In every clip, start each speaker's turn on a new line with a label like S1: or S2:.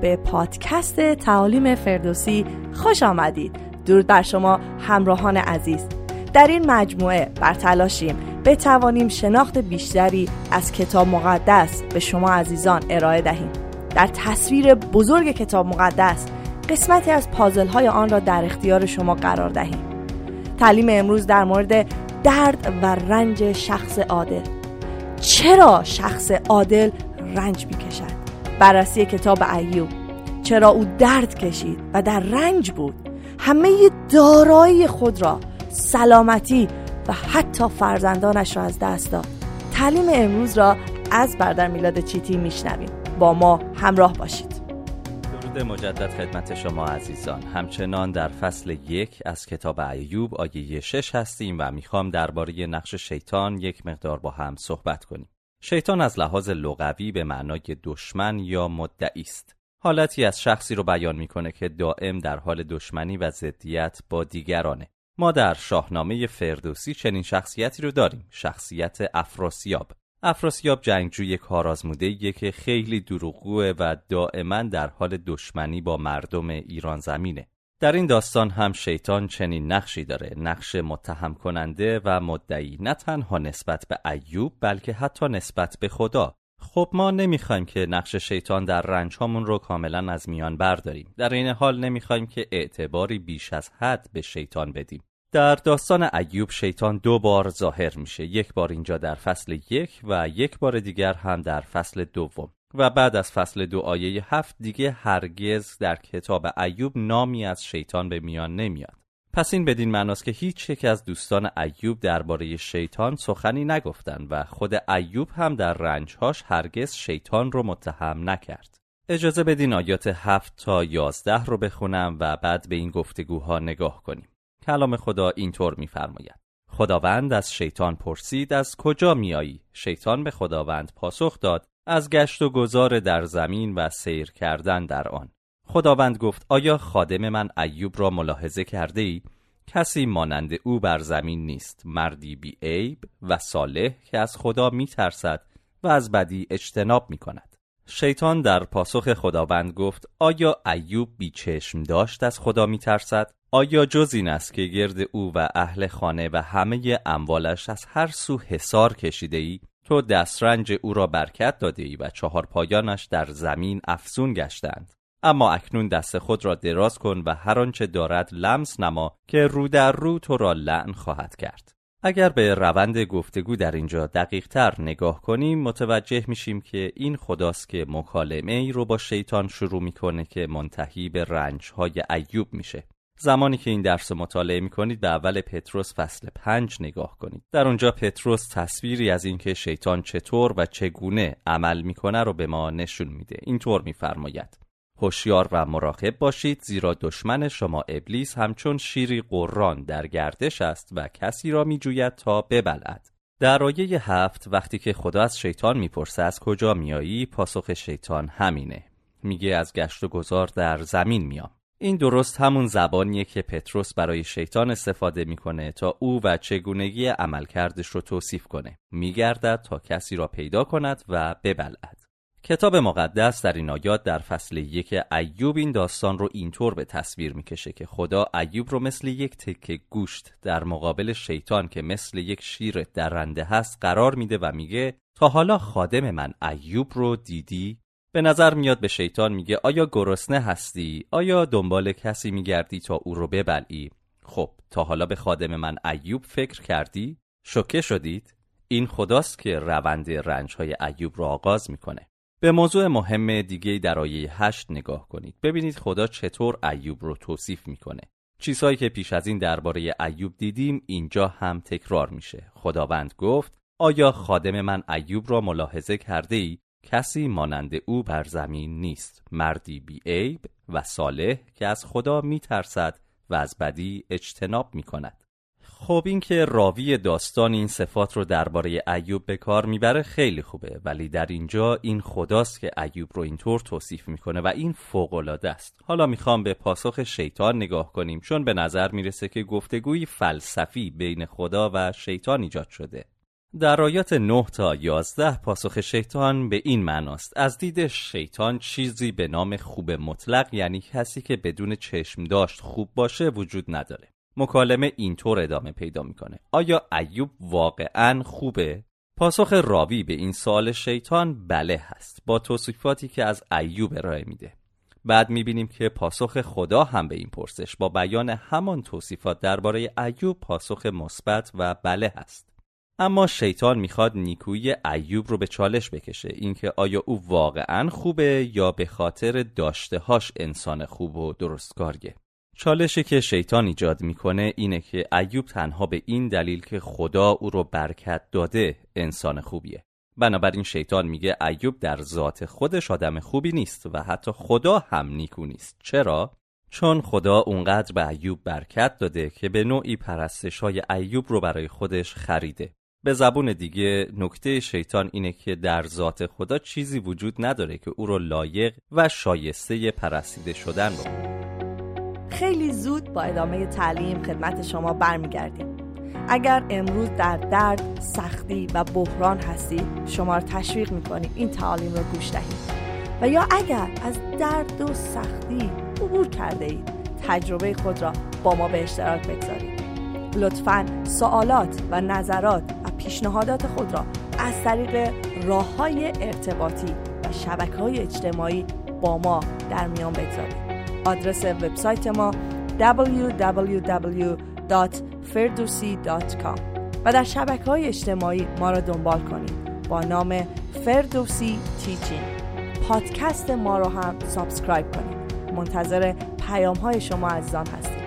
S1: به پادکست تعالیم فردوسی خوش آمدید. درود بر شما همراهان عزیز. در این مجموعه بر تلاشیم بتوانیم شناخت بیشتری از کتاب مقدس به شما عزیزان ارائه دهیم. در تصویر بزرگ کتاب مقدس قسمتی از پازل های آن را در اختیار شما قرار دهیم. تعلیم امروز در مورد درد و رنج شخص عادل. چرا شخص عادل رنج می‌کشد؟ بررسی کتاب ایوب. چرا او درد کشید و در رنج بود. همه دارایی خود را سلامتی و حتی فرزندانش را از دست داد. تعلیم امروز را از بردر میلاد چیتی میشنویم. با ما همراه باشید.
S2: درود مجدد خدمت شما عزیزان. همچنان در فصل یک از کتاب ایوب آیه شش هستیم و می‌خوام درباره نقش شیطان یک مقدار با هم صحبت کنیم. شیطان از لحاظ لغوی به معنای دشمن یا مدعی است. حالتی از شخصی رو بیان می‌کنه که دائم در حال دشمنی و ضدیت با دیگرانه. ما در شاهنامه فردوسی چنین شخصیتی رو داریم. شخصیت افراسیاب. افراسیاب جنگجوی کارآزموده که خیلی دروغگوه و دائما در حال دشمنی با مردم ایران زمینه. در این داستان هم شیطان چنین نقشی داره. نقش متهم کننده و مدعی نه تنها نسبت به ایوب بلکه حتی نسبت به خدا. خب ما نمی‌خوایم که نقش شیطان در رنج هامون رو کاملا از میان برداریم. در این حال نمی‌خوایم که اعتباری بیش از حد به شیطان بدیم. در داستان ایوب شیطان دو بار ظاهر میشه. یک بار اینجا در فصل یک و یک بار دیگر هم در فصل دوم. و بعد از فصل دو آیه هفت دیگه هرگز در کتاب ایوب نامی از شیطان به میان نمیاد. پس این بدین معناست که هیچ یک از دوستان ایوب درباره شیطان سخنی نگفتند و خود ایوب هم در رنجهاش هرگز شیطان رو متهم نکرد. اجازه بدین آیات هفت تا یازده رو بخونم و بعد به این گفتگوها نگاه کنیم. کلام خدا اینطور میفرماید. خداوند از شیطان پرسید از کجا میایی شیطان به خداوند پاسخ داد از گشت و گذار در زمین و سیر کردن در آن خداوند گفت آیا خادم من ایوب را ملاحظه کرده ای؟ کسی مانند او بر زمین نیست مردی بی عیب و صالح که از خدا می ترسد و از بدی اجتناب می کند شیطان در پاسخ خداوند گفت آیا ایوب بی چشم داشت از خدا می ترسد؟ آیا جز این است که گرد او و اهل خانه و همه اموالش از هر سو حسار کشیده ای؟ تو دسترنج او را برکت داده ای و چهار پایانش در زمین افزون گشتند. اما اکنون دست خود را دراز کن و هر آنچه دارد لمس نما که رو در رو تو را لعن خواهد کرد. اگر به روند گفتگو در اینجا دقیق تر نگاه کنیم متوجه میشیم که این خداست که مکالمه ای رو با شیطان شروع می‌کنه که منتهی به رنج های ایوب میشه. زمانی که این درس مطالعه می کنید به اول پتروس فصل پنج نگاه کنید. در اونجا پتروس تصویری از اینکه شیطان چطور و چگونه عمل می‌کنه رو به ما نشون میده. اینطور میفرماید. هوشیار و مراقب باشید زیرا دشمن شما ابلیس همچون شیری قران در گردش است و کسی را میجوید تا ببلد در آیه هفت وقتی که خدا از شیطان می‌پرسه از کجا میایی پاسخ شیطان همینه. میگه از گشت و گذار در زمین میام این درست همون زبانیه که پتروس برای شیطان استفاده می‌کنه تا او و چگونگی عملکردش رو توصیف کنه. میگردد تا کسی را پیدا کند و ببلد کتاب مقدس در این آیات در فصل یک ایوب این داستان رو اینطور به تصویر می‌کشه که خدا ایوب رو مثل یک تکه گوشت در مقابل شیطان که مثل یک شیر درنده هست قرار میده و میگه تا حالا خادم من ایوب رو دیدی؟ به نظر میاد به شیطان میگه آیا گرسنه هستی؟ آیا دنبال کسی میگردی تا او رو ببلعی؟ خب تا حالا به خادم من ایوب فکر کردی؟ شوکه شدید؟ این خداست که روند رنج های ایوب رو آغاز می‌کنه. به موضوع مهم دیگه در آیه 8 نگاه کنید. ببینید خدا چطور ایوب رو توصیف می‌کنه. چیزهایی که پیش از این درباره ایوب دیدیم اینجا هم تکرار میشه. خداوند گفت آیا خادم من ایوب را ملاحظه کرده ای کسی مانند او بر زمین نیست مردی بی عیب و صالح که از خدا می ترسد و از بدی اجتناب می کند خب این که راوی داستان این صفات رو درباره ایوب به کار می‌بره خیلی خوبه ولی در اینجا این خداست که ایوب رو اینطور توصیف می‌کنه و این فوق است. حالا می‌خوام به پاسخ شیطان نگاه کنیم چون به نظر می‌رسه که گفتگوی فلسفی بین خدا و شیطان ایجاد شده. در آیات 9 تا 11 پاسخ شیطان به این معناست. از دید شیطان چیزی به نام خوب مطلق یعنی کسی که بدون چشم داشت خوب باشه وجود نداره. مکالمه اینطور ادامه پیدا می‌کنه. آیا ایوب واقعا خوبه؟ پاسخ راوی به این سوال شیطان بله هست با توصیفاتی که از ایوب ارائه میده. بعد می‌بینیم که پاسخ خدا هم به این پرسش با بیان همان توصیفات درباره ایوب پاسخ مثبت و بله هست. اما شیطان می‌خواد نیکویی ایوب رو به چالش بکشه. اینکه آیا او واقعا خوبه یا به خاطر داشتهاش انسان خوب و درستکاریه چالشی که شیطان ایجاد می‌کنه اینه که ایوب تنها به این دلیل که خدا او رو برکت داده انسان خوبیه. بنابراین شیطان میگه ایوب در ذات خودش آدم خوبی نیست و حتی خدا هم نیکو نیست. چرا؟ چون خدا اونقدر به ایوب برکت داده که به نوعی پرستش های ایوب رو برای خودش خریده. به زبون دیگه نکته شیطان اینه که در ذات خدا چیزی وجود نداره که او رو لایق و شایسته پرستیده شدن رو.
S1: خیلی زود با ادامه تعلیم خدمت شما برمیگردیم. اگر امروز در درد، سختی و بحران هستید شما را تشویق می‌کنیم این تعالیم رو گوش دهید. و یا اگر از درد و سختی عبور کرده اید تجربه خود را با ما به اشتراک بگذارید. لطفا سوالات و نظرات پیشنهادات خود را از طریق راه های ارتباطی و شبکه های اجتماعی با ما در میان بگذارید. آدرس وبسایت ما www.ferdusi.com و در شبکه های اجتماعی ما را دنبال کنید با نام فردوسی Teaching پادکست ما را هم subscribe کنید. منتظر پیام های شما عزیزان هستیم.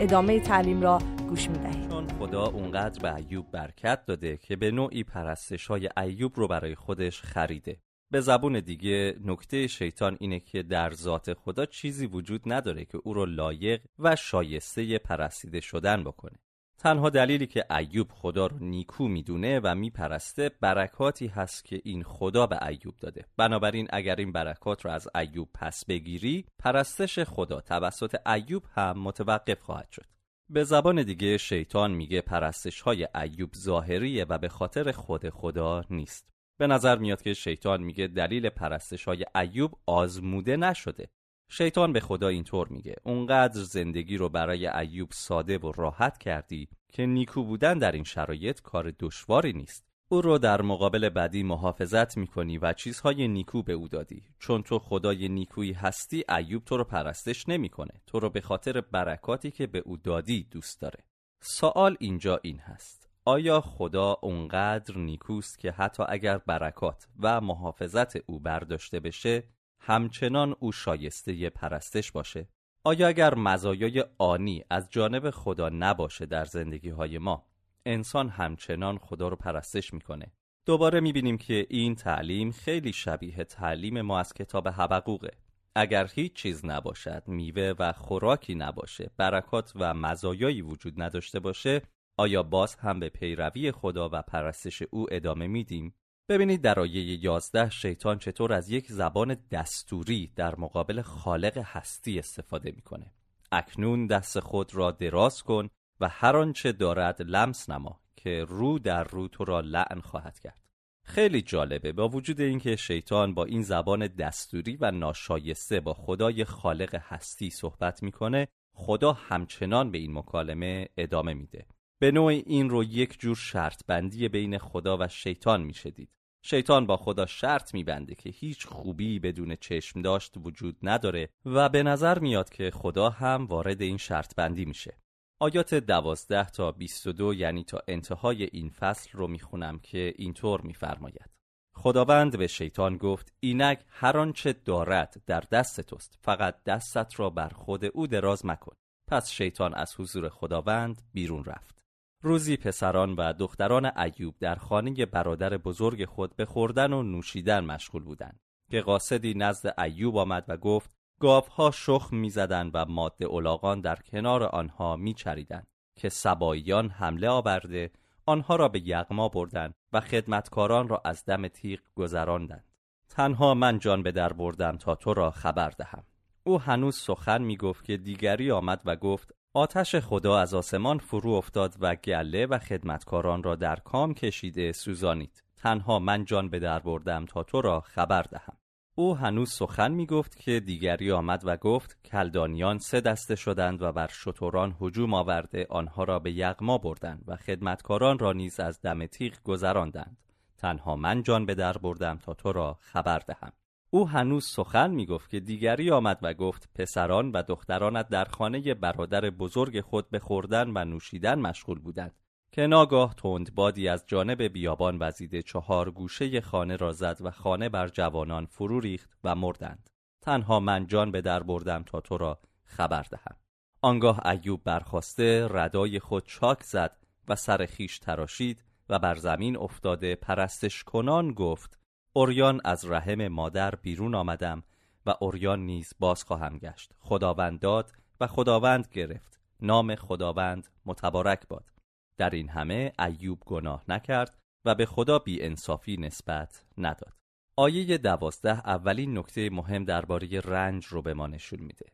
S1: ادامه تعلیم را گوش می دهید
S2: خدا اونقدر به ایوب برکت داده که به نوعی پرستش های ایوب رو برای خودش خریده به زبون دیگه نکته شیطان اینه که در ذات خدا چیزی وجود نداره که او رو لایق و شایسته پرستیده شدن بکنه. تنها دلیلی که ایوب خدا رو نیکو می‌دونه و میپرسته برکاتی هست که این خدا به ایوب داده. بنابراین اگر این برکات رو از ایوب پس بگیری، پرستش خدا توسط ایوب هم متوقف خواهد شد. به زبان دیگه شیطان میگه پرستش های ایوب ظاهریه و به خاطر خود خدا نیست. به نظر میاد که شیطان میگه دلیل پرستش های ایوب آزموده نشده شیطان به خدا اینطور میگه اونقدر زندگی رو برای ایوب ساده و راحت کردی که نیکو بودن در این شرایط کار دشواری نیست او رو در مقابل بدی محافظت می‌کنی و چیزهای نیکو به او دادی. چون تو خدای نیکویی هستی ایوب تو رو پرستش نمی‌کنه. تو رو به خاطر برکاتی که به او دادی دوست داره. سوال اینجا این هست. آیا خدا اونقدر نیکوست که حتی اگر برکات و محافظت او برداشته بشه همچنان او شایسته پرستش باشه؟ آیا اگر مزایای آنی از جانب خدا نباشه در زندگی های ما انسان همچنان خدا رو پرستش می‌کنه دوباره می‌بینیم که این تعلیم خیلی شبیه تعلیم ما از کتاب حبقوقه اگر هیچ چیز نباشد میوه و خوراکی نباشه برکات و مزایایی وجود نداشته باشه آیا باز هم به پیروی خدا و پرستش او ادامه میدیم؟ ببینید در آیه 11 شیطان چطور از یک زبان دستوری در مقابل خالق هستی استفاده می‌کنه. اکنون دست خود را دراز کن و هر آنچه دارد لمس نما که رو در رو تو را لعن خواهد کرد. خیلی جالبه با وجود اینکه شیطان با این زبان دستوری و ناشایسته با خدای خالق هستی صحبت می‌کنه خدا همچنان به این مکالمه ادامه میده به نوعی این رو یک جور شرط بندی بین خدا و شیطان می‌شدید. شیطان با خدا شرط میبنده که هیچ خوبی بدون چشم داشت وجود نداره و به نظر میاد که خدا هم وارد این شرط بندی میشه. آیات دوازده تا 22 یعنی تا انتهای این فصل رو می‌خونم که اینطور میفرماید. خداوند به شیطان گفت اینک هر آنچه دارد در دست توست فقط دستت را بر خود او دراز مکن. پس شیطان از حضور خداوند بیرون رفت. روزی پسران و دختران ایوب در خانه برادر بزرگ خود به خوردن و نوشیدن مشغول بودند که قاصدی نزد ایوب آمد و گفت گاوها شخم می‌زدند و ماده اولاغان در کنار آنها میچریدند که سباییان حمله آورده آنها را به یغما بردند و خدمتکاران را از دم تیغ گذراندند. تنها من جان به در بردم تا تو را خبر دهم. او هنوز سخن می گفت که دیگری آمد و گفت آتش خدا از آسمان فرو افتاد و گله و خدمتکاران را در کام کشیده سوزانید. تنها من جان به در بردم تا تو را خبر دهم. او هنوز سخن می گفت که دیگری آمد و گفت کلدانیان سه دسته شدند و بر شتران هجوم آورده آنها را به یغما بردند و خدمتکاران را نیز از دم تیغ گذراندند. تنها من جان به در بردم تا تو را خبر دهم. او هنوز سخن می گفت که دیگری آمد و گفت پسران و دخترانت در خانه برادر بزرگ خود به خوردن و نوشیدن مشغول بودند. که ناگاه تند بادی از جانب بیابان وزیده چهار گوشه خانه را زد و خانه بر جوانان فرو ریخت و مردند. تنها من جان به در بردم تا تو را خبر دهم. آنگاه ایوب برخواسته ردای خود چاک زد و سر خیش تراشید و بر زمین افتاده پرستش کنان گفت اوریان از رحم مادر بیرون آمدم و اوریان نیز باز خواهم گشت. خداوند داد و خداوند گرفت. نام خداوند متبارک باد. در این همه ایوب گناه نکرد و به خدا بی انصافی نسبت نداد. آیه دوازده اولین نکته مهم درباره رنج رو به ما نشون میده.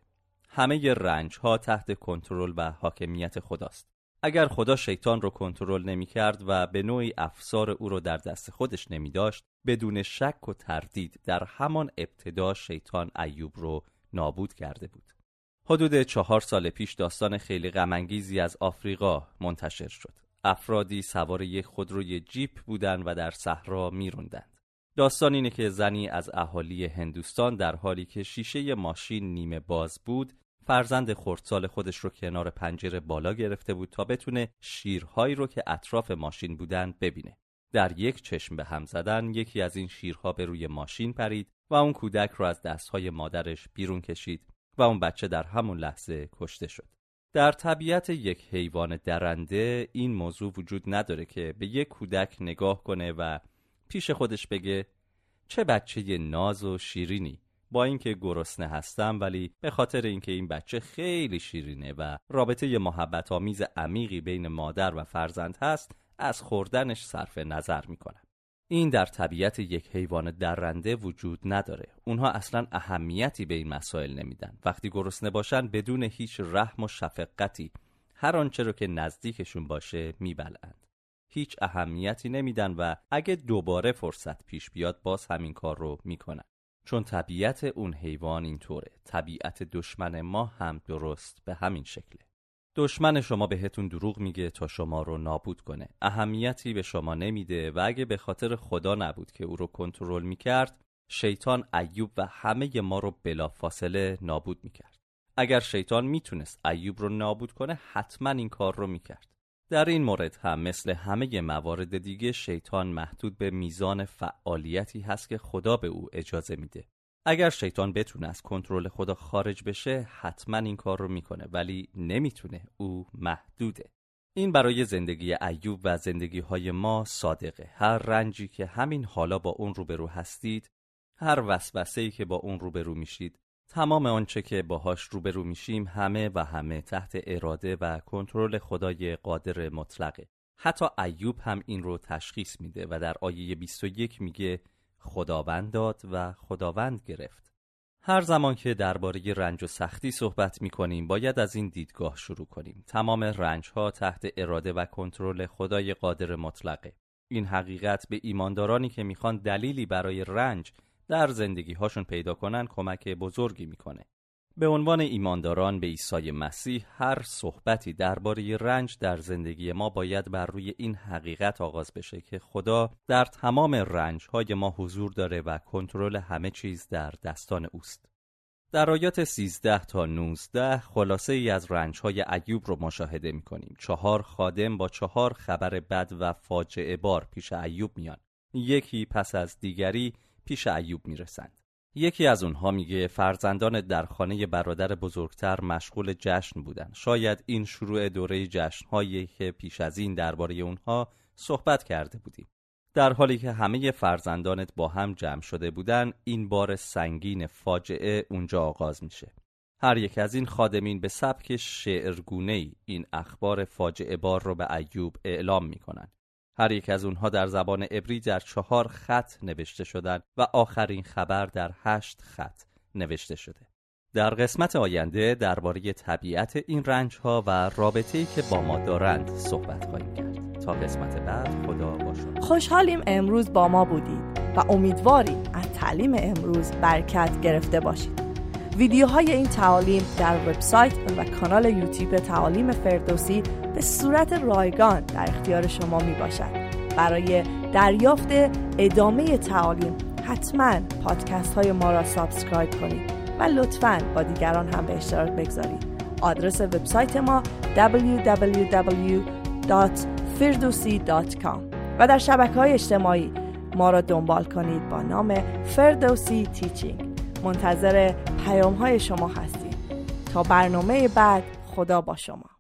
S2: همه رنج ها تحت کنترل و حاکمیت خداست. اگر خدا شیطان رو کنترل نمی کرد و به نوعی افسار او رو در دست خودش نمی داشت بدون شک و تردید در همان ابتدا شیطان ایوب رو نابود کرده بود. حدود چهار سال پیش داستان خیلی غمانگیزی از آفریقا منتشر شد. افرادی سوار یک خودروی جیپ بودند و در صحرا میروندند. داستان اینه که زنی از اهالی هندوستان در حالی که شیشه ماشین نیمه باز بود فرزند خردسال خودش رو کنار پنجره بالا گرفته بود تا بتونه شیرهایی رو که اطراف ماشین بودن ببینه. در یک چشم به هم زدن یکی از این شیرها به روی ماشین پرید و اون کودک رو از دستهای مادرش بیرون کشید. و اون بچه در همون لحظه کشته شد. در طبیعت یک حیوان درنده این موضوع وجود نداره که به یک کودک نگاه کنه و پیش خودش بگه چه بچه ناز و شیرینی با اینکه گرسنه هستم ولی به خاطر اینکه این بچه خیلی شیرینه و رابطه محبت آمیز عمیقی بین مادر و فرزند هست از خوردنش صرف نظر می‌کنم این در طبیعت یک حیوان درنده وجود نداره. اونها اصلا اهمیتی به این مسائل نمیدن. وقتی گرسنه باشن بدون هیچ رحم و شفقتی هر آنچه رو که نزدیکشون باشه میبلند هیچ اهمیتی نمیدن و اگه دوباره فرصت پیش بیاد باز همین کار رو می‌کنن. چون طبیعت اون حیوان اینطوره. طبیعت دشمن ما هم درست به همین شکله. دشمن شما بهتون دروغ میگه تا شما رو نابود کنه. اهمیتی به شما نمیده و اگه به خاطر خدا نبود که او رو کنترل می‌کرد شیطان ایوب و همه ما رو بلافاصله نابود می‌کرد. اگر شیطان می‌تونست ایوب رو نابود کنه حتما این کار رو می‌کرد. در این مورد هم مثل همه موارد دیگه شیطان محدود به میزان فعالیتی هست که خدا به او اجازه میده. اگر شیطان بتونه از کنترل خدا خارج بشه حتما این کار رو می‌کنه ولی نمی‌تونه. او محدوده. این برای زندگی ایوب و زندگی های ما صادقه. هر رنجی که همین حالا با اون روبرو هستید هر وسوسه‌ای که با اون روبرو میشید تمام آنچه که باهاش روبرو میشیم همه و همه تحت اراده و کنترل خدای قادر مطلقه. حتی ایوب هم این رو تشخیص میده و در آیه 21 میگه خداوند داد و خداوند گرفت. هر زمان که درباره رنج و سختی صحبت می کنیم باید از این دیدگاه شروع کنیم. تمام رنج ها تحت اراده و کنترل خدای قادر مطلقه. این حقیقت به ایماندارانی که می‌خوان دلیلی برای رنج در زندگی هاشون پیدا کنن کمک بزرگی می‌کنه. به عنوان ایمانداران به عیسی مسیح هر صحبتی درباره رنج در زندگی ما باید بر روی این حقیقت آغاز بشه که خدا در تمام رنج های ما حضور داره و کنترل همه چیز در دستان اوست. در آیات 13 تا 19 خلاصه ای از رنج های ایوب رو مشاهده می کنیم. چهار خادم با چهار خبر بد و فاجعه بار پیش ایوب میان. یکی پس از دیگری پیش ایوب می‌رسند. یکی از اونها میگه فرزندان در خانه برادر بزرگتر مشغول جشن بودند. شاید این شروع دوره جشنهایی که پیش از این درباره اونها صحبت کرده بودیم. در حالی که همه فرزندانت با هم جمع شده بودن این بار سنگین فاجعه اونجا آغاز میشه. هر یک از این خادمین به سبک شعرگونه ای این اخبار فاجعه بار رو به ایوب اعلام می‌کنن. هر یک از اونها در زبان عبری در چهار خط نوشته شدن و آخرین خبر در هشت خط نوشته شده. در قسمت آینده درباره طبیعت این رنج ها و رابطه‌ای که با ما دارند صحبت خواهیم کرد. تا قسمت بعد خدا با
S1: خوشحالیم امروز با ما بودید و امیدواریم از تعلیم امروز برکت گرفته باشید. ویدیوهای این تعالیم در وبسایت و کانال یوتیوب تعالیم فردوسی به صورت رایگان در اختیار شما می باشد برای دریافت ادامه تعالیم حتما پادکست های ما را subscribe کنید و لطفا با دیگران هم به اشتراک بگذارید. آدرس وبسایت ما www.firdosi.com و در شبکه های اجتماعی ما را دنبال کنید با نام فردوسی Teaching. منتظر پیام های شما هستیم. تا برنامه بعد خدا با شما.